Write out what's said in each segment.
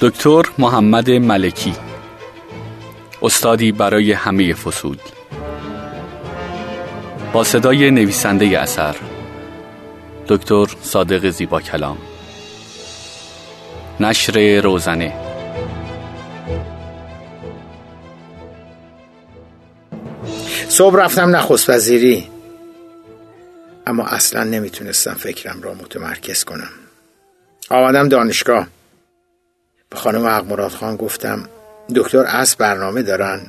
دکتر محمد ملکی. استادی برای همه فصول با صدای نویسنده اثر دکتر صادق زیبا کلام. نشر روزنه. صبح رفتم نخست وزیری. اما اصلا نمی‌تونستم فکرم را متمرکز کنم. آمدم دانشگاه. به خانم اقمراد خان گفتم دکتر از برنامه دارن؟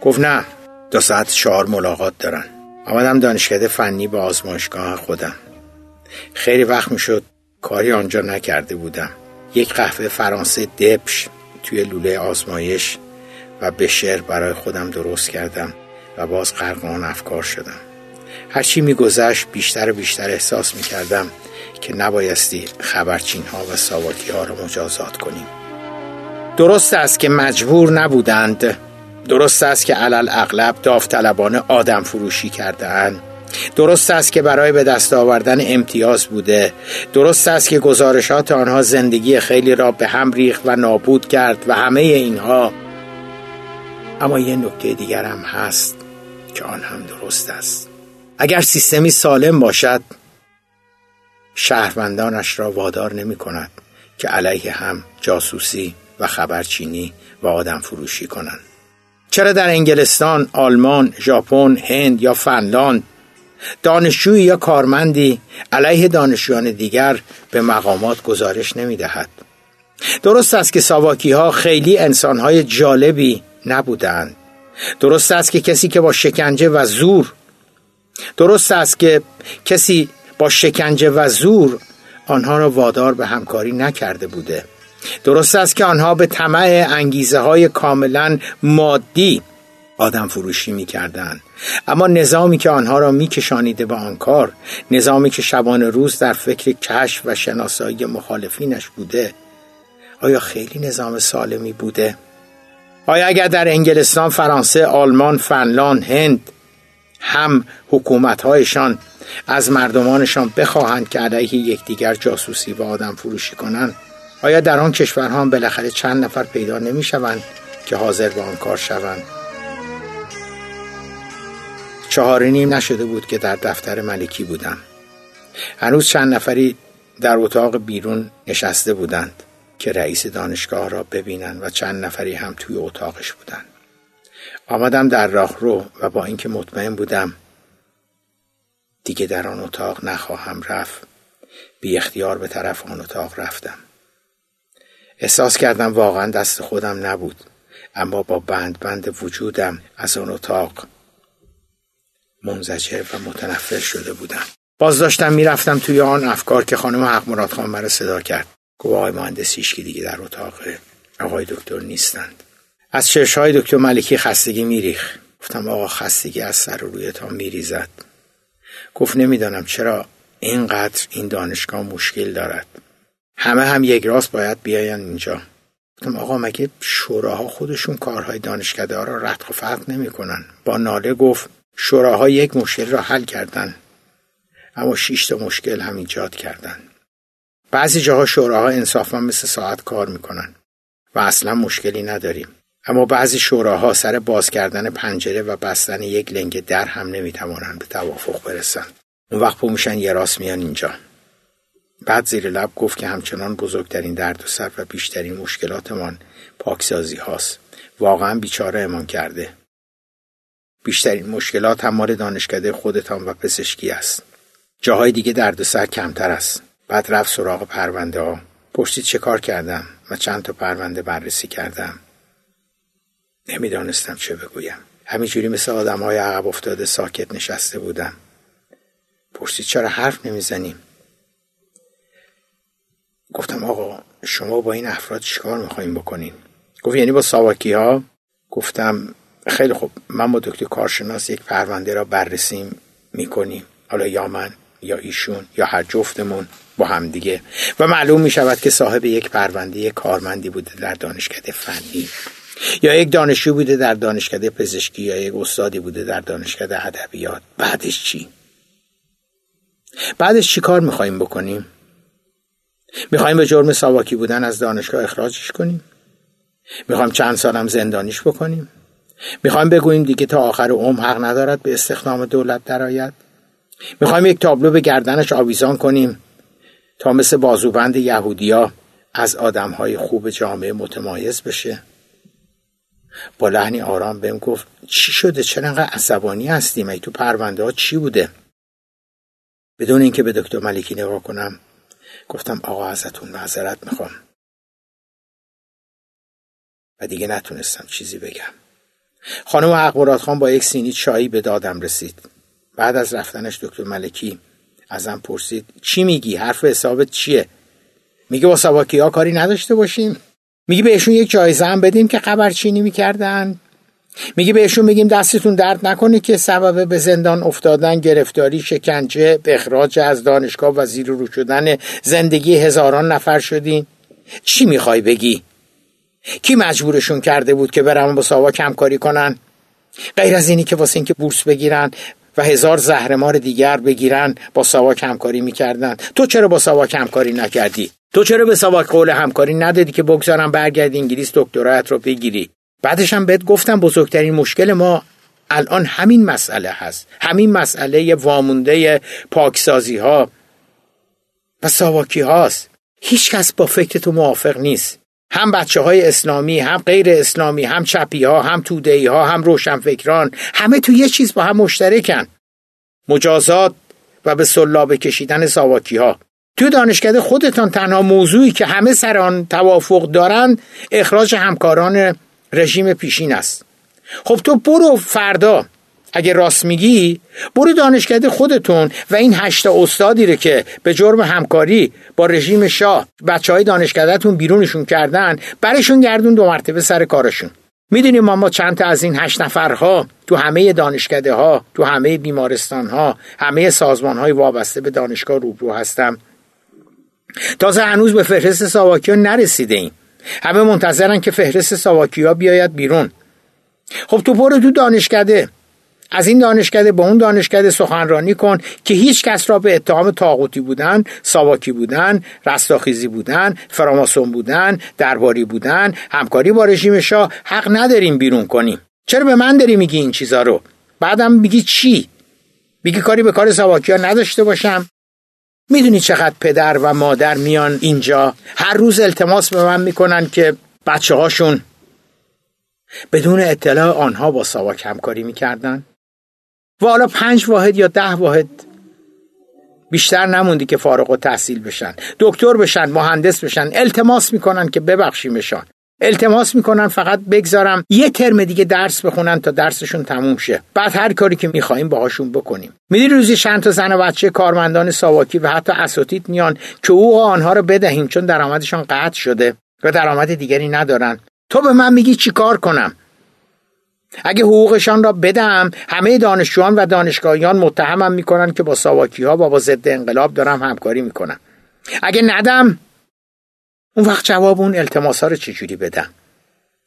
گفت نه دو ساعت چهار ملاقات دارن. آمدم دانشکده فنی به آزمایشگاه خودم. خیلی وقت می‌شد کاری آنجا نکرده بودم. یک قهوه فرانسه دبش توی لوله آزمایش و بشر برای خودم درست کردم و باز غرق افکار شدم. هرچی میگذشت بیشتر و بیشتر احساس می‌کردم که نبایستی خبرچین ها و ساواکی ها را مجازات کنیم. درست است که مجبور نبودند. درست است که علل اغلب داوطلبانه آدم فروشی کرده اند درست است که برای به دست آوردن امتیاز بوده. درست است که گزارشات آنها زندگی خیلی را به هم ریخت و نابود کرد و همه اینها. اما یه نکته دیگر هم هست که آن هم درست است. اگر سیستمی سالم باشد شهروندانش را وادار نمی کند که علیه هم جاسوسی و خبرچینی و آدم فروشی کنند چرا در انگلستان، آلمان، ژاپن، هند یا فنلاند دانشجوی یا کارمندی علیه دانشجویان دیگر به مقامات گزارش نمی دهد. درست است که ساواکی ها خیلی انسان های جالبی نبودند. درست است که کسی که با شکنجه و زور درست است که کسی با شکنجه و زور آنها را وادار به همکاری نکرده بوده درست است که آنها به طمع انگیزه های کاملا مادی آدم فروشی می کردن. اما نظامی که آنها را می کشانیده به آن کار نظامی که شبان روز در فکر کشف و شناسایی مخالفینش بوده آیا خیلی نظام سالمی بوده؟ آیا اگر در انگلستان، فرانسه، آلمان، فنلاند، هند هم حکومتهایشان از مردمانشان بخواهند که علیه یکدیگر جاسوسی و آدم فروشی کنند آیا در آن کشورها هم بالاخره چند نفر پیدا نمی شوند که حاضر به آن کار شوند؟ چهار نیم نشده بود که در دفتر ملکی بودم. هنوز چند نفری در اتاق بیرون نشسته بودند که رئیس دانشگاه را ببینند و چند نفری هم توی اتاقش بودند. آمدم در راه رو و با اینکه مطمئن بودم دیگه در آن اتاق نخواهم رفت بی اختیار به طرف آن اتاق رفتم. احساس کردم واقعا دست خودم نبود اما با بند بند وجودم از آن اتاق منزجر و متنفر شده بودم. باز داشتم می‌رفتم توی آن افکار که خانم حق مراد خان مرا صدا کرد. گفت آقای مهندس که دیگه در اتاق آقای دکتر نیستند. از های دکتر ملکی خستگی میریخ گفتم آقا خستگی از سر و رویتان میریزد. گفت نمی‌دانم چرا اینقدر این دانشگاه مشکل دارد. همه هم یک راست باید بیاین اینجا. گفتم آقا مگه شوراها خودشون کارهای دانشکده ها را رد و فرق نمی‌کنن؟ با ناله گفت شوراها یک مشکل را حل کردن اما شش تا مشکل هم ایجاد کردن بعضی جاها شوراها انصافا مثل ساعت کار می‌کنن و اصلا مشکلی نداریم. اما بعضی شوراها سر باز کردن پنجره و بستن یک لنگ در هم نمی‌توانند به توافق برسند. اون وقت پو میشن یه راست میان اینجا. بعد زیر لب گفت که همچنان بزرگترین درد و سر و بیشترین مشکلاتمان پاکسازی هاست. واقعا بیچاره امان کرده. بیشترین مشکلات هم مال دانشکده خودتان و پزشکی است. جاهای دیگه درد و سر کمتر است. بعد رفت سراغ پرونده ها. پشتی چه کار کردم و چند تا پرونده بررسی کردم. نمی‌دانستم چه بگویم. همینجوری مثل آدم های عقب افتاده ساکت نشسته بودم. پرسید چرا حرف نمی‌زنیم؟ گفتم آقا شما با این افراد چیکار می‌خوایم بکنین؟ گفت یعنی با ساواکی ها گفتم خیلی خوب من با دکتر کارشناس یک پرونده را بررسی می‌کنیم. حالا یا من یا ایشون یا هر جفتمون با همدیگه و معلوم می شود که صاحب یک پرونده کارمندی بوده در دانشکده فنی یا یک دانشجو بوده در دانشکده پزشکی یا یک استادی بوده در دانشکده ادبیات. بعدش چی؟ بعدش چی کار میخواییم بکنیم؟ می‌خوایم به جرم ساواکی بودن از دانشگاه اخراجش کنیم. می‌خوایم چند سالم زندانیش بکنیم. می‌خوایم بگوییم دیگه تا آخر عمر حق ندارد به استخدام دولت درآید. می‌خوایم یک تابلو به گردنش آویزان کنیم تا مثل بازوبند یهودیا از آدمهای خوب جامعه متمایز بشه. با لحنی آرام بهم گفت چی شده؟ چرا انقدر عصبانی هستیم؟ ای تو پرونده ها چی بوده؟ بدون اینکه به دکتر ملکی نگاه کنم گفتم آقا ازتون معذرت می‌خوام. و دیگه نتونستم چیزی بگم. خانم حق خان با یک سینی چایی به دادم رسید. بعد از رفتنش دکتر ملکی ازم پرسید چی میگی؟ حرف حسابت چیه؟ میگه با سواکی ها کاری نداشته باشیم. میگه بهشون یک جایزه هم بدیم که خبرچینی می‌کردن. میگه بهشون میگیم دستتون درد نکنه که سبب به زندان افتادن گرفتاری شکنجه اخراج از دانشگاه و زیر رو شدن زندگی هزاران نفر شدین. چی می‌خوای بگی؟ کی مجبورشون کرده بود که برن با ساواک همکاری کنن؟ غیر از اینی که واسه اینکه بورس بگیرن و هزار زهرمار دیگر بگیرن با ساواک همکاری می‌کردن. تو چرا با ساواک همکاری نکردی؟ تو چرا به ساواک قول همکاری ندادی که بگذارم برگردی انگلیس دکترایت رو بگیری بعدش هم بهت گفتم بزرگترین مشکل ما الان همین مسئله هست. همین مسئله وامونده پاکسازی ها و ساواکی هاست هیچ کس با فکر تو موافق نیست. هم بچه های اسلامی هم غیر اسلامی هم چپی ها هم تودهی ها هم روشنفکران همه تو یه چیز با هم مشترکن. مجازات و به سلابه کشیدن ساواکی ها تو دانشکده خودتان تنها موضوعی که همه سر آن توافق دارند اخراج همکاران رژیم پیشین است. خب تو برو فردا. اگه راست میگی برو دانشکده خودتون و این هشتا استادی رو که به جرم همکاری با رژیم شاه بچه های دانشکدهتون بیرونشون کردن برشون گردون دو مرتبه سر کارشون. می‌دونیم ما چند تا از این هشت نفرها تو همه دانشکده ها تو همه بیمارستان ها همه سازمان های وابسته به دانشگاه روبرو هستم. تازه هنوز به فهرست ساواکی ها نرسیده ایم. همه منتظرن که فهرست ساواکی ها بیاید بیرون خب تو برو تو دانشکده از این دانشکده با اون دانشکده سخنرانی کن که هیچ کس را به اتهام تاغوتی بودن، ساواکی بودن، رستاخیزی بودن، فراماسون بودن، درباری بودن، همکاری با رژیم شاه حق نداریم بیرون کنیم. چرا به من داری میگی این چیزا رو؟ بعدم میگی چی؟ میگی کاری به کار ساواکی ها نداشته باشم؟ می‌دونی چقدر پدر و مادر میان اینجا؟ هر روز التماس به من می‌کنن که بچه هاشون بدون اطلاع آنها با ساواک همکاری می‌کردن. و حالا پنج واحد یا ده واحد بیشتر نموندی که فارغ و تحصیل بشن. دکتر بشن مهندس بشن التماس می‌کنن که ببخشیمشان. التماس می‌کنن فقط بگذارم یه ترم دیگه درس بخونن تا درسشون تموم شه. بعد هر کاری که می‌خوایم باهاشون بکنیم. می‌دونی روزی چند تا زن و بچه کارمندان ساواکی و حتی اساتید میان که او آنها رو بدهیم چون درآمدشان قطع شده و درآمد دیگری ندارن. تو به من میگی چیکار کنم؟ اگه حقوقشان را بدم همه دانشجویان و دانشگاهیان متهمم می‌کنن که با ساواکی ها و با ضد انقلاب دارم همکاری می‌کنم. اگه ندم اون وقت جواب اون التماس ها رو چجوری بدم؟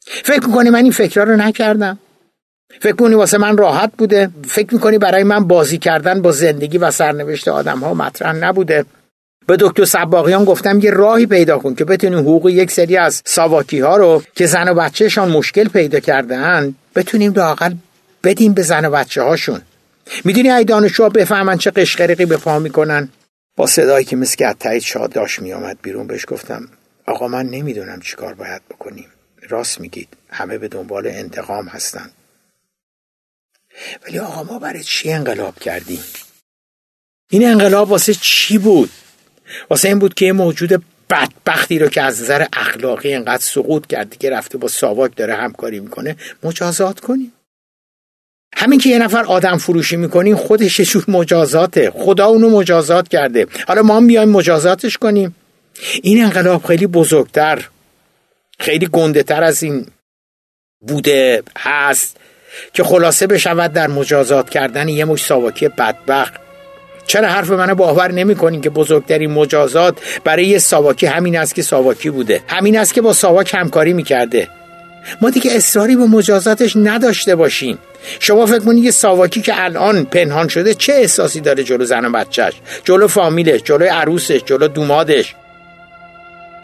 فکر می‌کنی من این فکرها رو نکردم؟ فکر می‌کنی واسه من راحت بوده؟ فکر می‌کنی برای من بازی کردن با زندگی و سرنوشت آدم ها مطرح نبوده؟ به دکتر سباقیان گفتم یه راهی پیدا کن که بتونیم حقوق یک سری از ساواکی ها رو که زن و بچهشان مشکل پیدا کردن بتونیم لاقل بدیم به زن و بچه هاشون می‌دونی ای دانشجوها بفهمن چه قشقرقی به پا می‌کنن؟ با صدایی که که تایید شاداش میآمد بیرون بهش گفتم آقا من نمی‌دونم چیکار باید بکنیم. راست میگید. همه به دنبال انتقام هستن. ولی آقا ما برای چی انقلاب کردیم؟ این انقلاب واسه چی بود؟ واسه این بود که یه موجود بدبختی رو که از نظر اخلاقی انقدر سقوط کرده که رفته با ساواک داره همکاری می‌کنه مجازات کنیم. همین که یه نفر آدم فروشی می‌کنیم خودش شور مجازاته. خدا اونو مجازات کرده. حالا ما هم بیایم مجازاتش کنیم. این انقلاب خیلی بزرگتر خیلی گنده تر از این بوده هست که خلاصه بشود در مجازات کردن یه مش ساواکی بدبخت. چرا حرف منو باور نمی‌کنین که بزرگترین مجازات برای یه ساواکی همین است که ساواکی بوده؟ همین است که با ساواک همکاری می‌کرده. ما دیگه اصراری به مجازاتش نداشته باشیم. شما فکر کنید یه ساواکی که الان پنهان شده چه احساسی داره جلو زن و بچهش؟ جلو فامیلش جلو عروسش جلو دومادش؟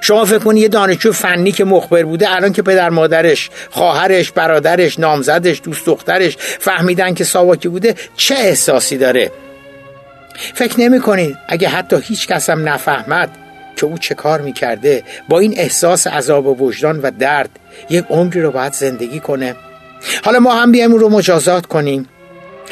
شما فکر کنید یه دانشجو فنی که مخبر بوده الان که پدر مادرش خواهرش برادرش نامزدش دوست دخترش فهمیدن که ساواکی بوده چه احساسی داره؟ فکر نمی کنید اگه حتی هیچ کس هم نفهمد که او چه کار می‌کرده با این احساس عذاب و وجدان و درد یک عمری رو باید زندگی کنه؟ حالا ما هم بیایم رو مجازات کنیم.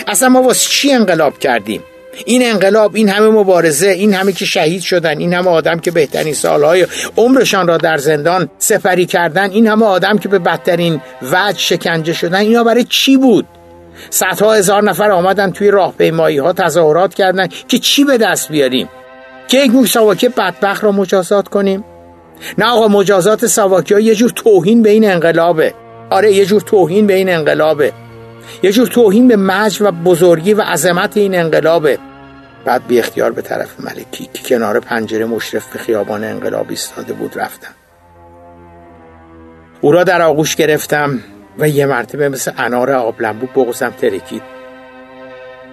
اصلا ما واسه چی انقلاب کردیم؟ این انقلاب این همه مبارزه این همه که شهید شدن این همه آدم که بهترین سالهای عمرشان را در زندان سپری کردن این همه آدم که به بدترین وجه شکنجه شدن اینا برای چی بود؟ صدها هزار نفر آمدن توی راهپیمایی ها تظاهرات کردن که چی به دست بیاریم؟ که یک موش سواکی بدبخت را مجازات کنیم؟ نه آقا مجازات سواکی ها یه جور توهین به این انقلابه. آره یه جور توهین به این انقلابه. یه جور توهین به مجد و بزرگی و عظمت این انقلابه. بعد بی اختیار به طرف ملکی که کنار پنجره مشرف به خیابان انقلاب ایستاده بود رفتم. او را در آغوش گرفتم و یه مرتبه مثل انار آب لنبو بغزم ترکید.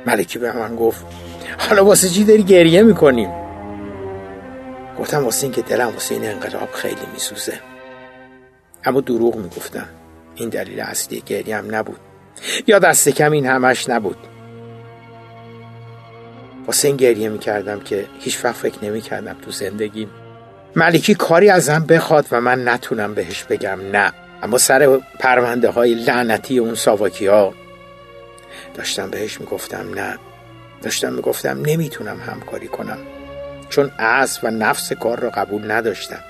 ملکی به من گفت حالا واسه چی داری گریه می‌کنیم گفتم واسه این که دلم واسه این انقلاب خیلی میسوزه. اما دروغ می‌گفتم. این دلیل اصلی گریه هم نبود. یا دست کم این همش نبود. واسه این گریه می‌کردم که هیچ وقت فکر نمی‌کردم تو زندگیم ملکی کاری ازم بخواد و من نتونم بهش بگم نه. اما سر پرونده های لعنتی اون ساواکی ها داشتم بهش می‌گفتم نه. داشتم می‌گفتم نمی‌تونم همکاری کنم. چون از و نفس کار را قبول نداشتم.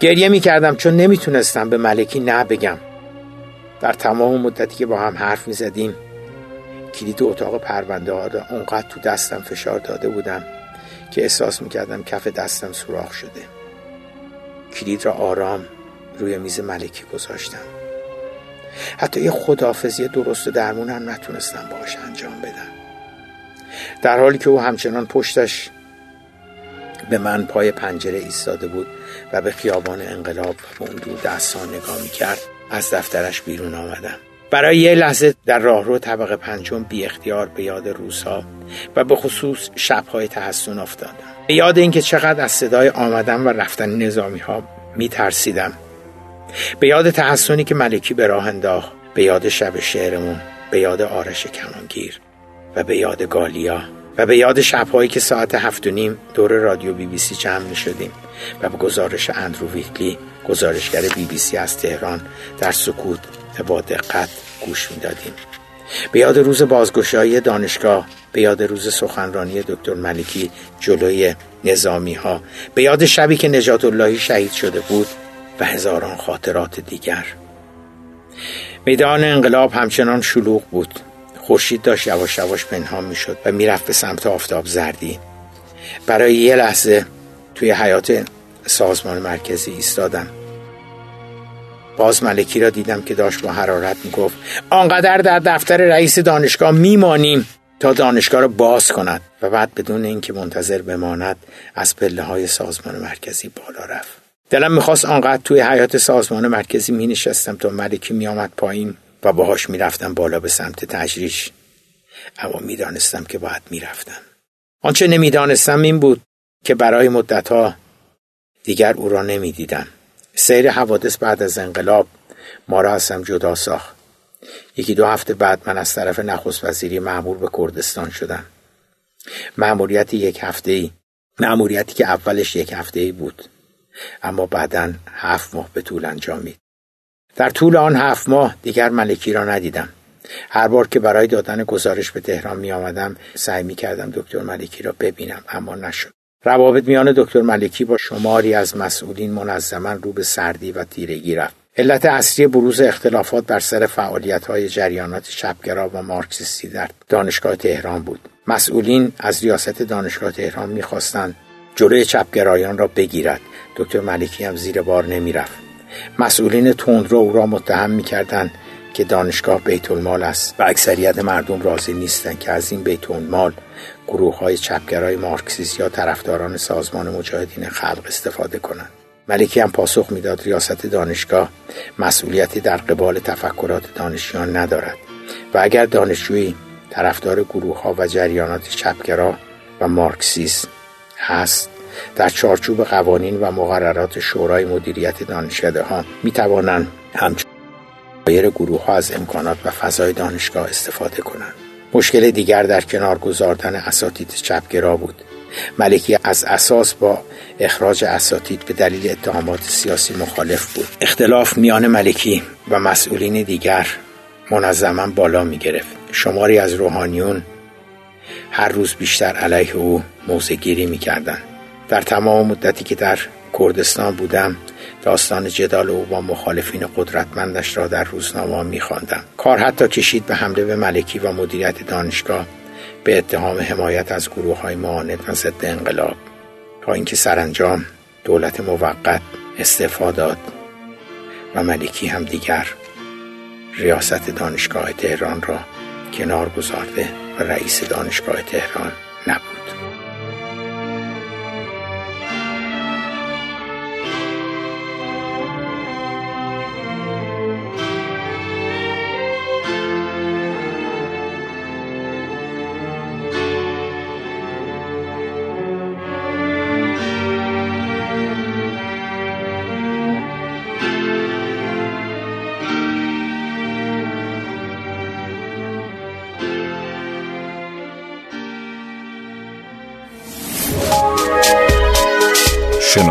گریه می‌کردم چون نمی‌تونستم به ملکی نه بگم. در تمام مدتی که با هم حرف می‌زدیم کلید اتاق پرونده ها اونقدر تو دستم فشار داده بودم که احساس می‌کردم کف دستم سوراخ شده. کلید را آرام روی میز ملکی گذاشتم. حتی یه خداحافظی درست درمون هم نتونستم باش انجام بدم. در حالی که او همچنان پشتش به من پای پنجره ایستاده بود و به خیابان انقلاب و اون دور دستان نگاه می‌کرد از دفترش بیرون آمدم. برای یه لحظه در راهرو طبقه پنجم بی اختیار به یاد روزها و به خصوص شبهای تحسن افتادم. به یاد اینکه چقدر از صدای آمدن و رفتن نظامی ها می ترسیدم به یاد تحسنی که ملکی به راه انداخت به یاد شب شعرمون به یاد آرش کمانگیر و به یاد گالیا و به یاد شبهایی که ساعت هفت و نیم دور رادیو بی بی سی جمع می شدیم و به گزارش اندرو ویکلی گزارشگر بی بی سی از تهران در سکوت و با دقت گوش می دادیم. به یاد روز بازگشایی دانشگاه به یاد روز سخنرانی دکتر ملکی جلوی نظامی ها به یاد شبی که نجات اللهی شهید شده بود و هزاران خاطرات دیگر میدان انقلاب همچنان شلوغ بود خورشید داشت یواش یواش پنهان می‌شد و می‌رفت به سمت آفتاب زردی. برای یه لحظه توی حیات سازمان مرکزی ایستادم. باز ملکی را دیدم که داشت با حرارت می‌گفت آنقدر در دفتر رئیس دانشگاه میمانیم تا دانشگاه را باز کند. و بعد بدون اینکه منتظر بماند از پله های سازمان مرکزی بالا رفت. دلم می‌خواست آنقدر توی حیات سازمان مرکزی می نشستم تا ملکی می آمد پایین. و باهاش می‌رفتم بالا به سمت تجریش. اما می‌دانستم که باید می‌رفتم. آنچه نمی‌دانستم این بود که برای مدتها دیگر او را نمی‌دیدم. سیر حوادث بعد از انقلاب ما را از هم جدا ساخت. یکی دو هفته بعد من از طرف نخست وزیری معمول به کردستان شدم. معمولیت یک هفته ای معمولیتی که اولش یک هفته ای بود. اما بعدا هفت ماه به طول انجامید. در طول آن هفت ماه دیگر ملکی را ندیدم. هر بار که برای دادن گزارش به تهران می آمدم سعی می کردم دکتر ملکی را ببینم اما نشد. روابط میان دکتر ملکی با شماری از مسئولین منظما رو به سردی و تیرگی رفت. علت اصلی بروز اختلافات بر سر فعالیت های جریانات چپگرا و مارکسیستی در دانشگاه تهران بود. مسئولین از ریاست دانشگاه تهران می‌خواستند جلوی چپگرایان را بگیرد. دکتر ملکی هم زیر بار نمی‌رفت. مسئولین تندرو را متهم می‌کردند که دانشگاه بیت المال است و اکثریت مردم راضی نیستند که از این بیت المال گروه های چپگرای مارکسیست یا طرفداران سازمان مجاهدین خلق استفاده کنند. ملکی هم پاسخ می‌داد ریاست دانشگاه مسئولیتی در قبال تفکرات دانشیان ندارد و اگر دانشجویی طرفدار گروه ها و جریانات چپگرا و مارکسیست هست در چارچوب قوانین و مقررات شورای مدیریت دانشکده ها می توانند همچنین گروه ها از امکانات و فضای دانشگاه استفاده کنند. مشکل دیگر در کنار گذاردن اساتید چپگرا بود ملکی از اساس با اخراج اساتید به دلیل اتهامات سیاسی مخالف بود اختلاف میان ملکی و مسئولین دیگر منظما بالا می گرفت شماری از روحانیون هر روز بیشتر علیه او موضع گیری می کردن. در تمام مدتی که در کردستان بودم داستان جدال او با مخالفین قدرتمندش را در روزنامه می خواندم. کار حتی کشید به حمله به ملکی و مدیریت دانشگاه به اتهام حمایت از گروه های معاند و ضد انقلاب تا اینکه سرانجام دولت موقت استعفا داد و ملکی هم دیگر ریاست دانشگاه تهران را کنار گذارده و رئیس دانشگاه تهران نبود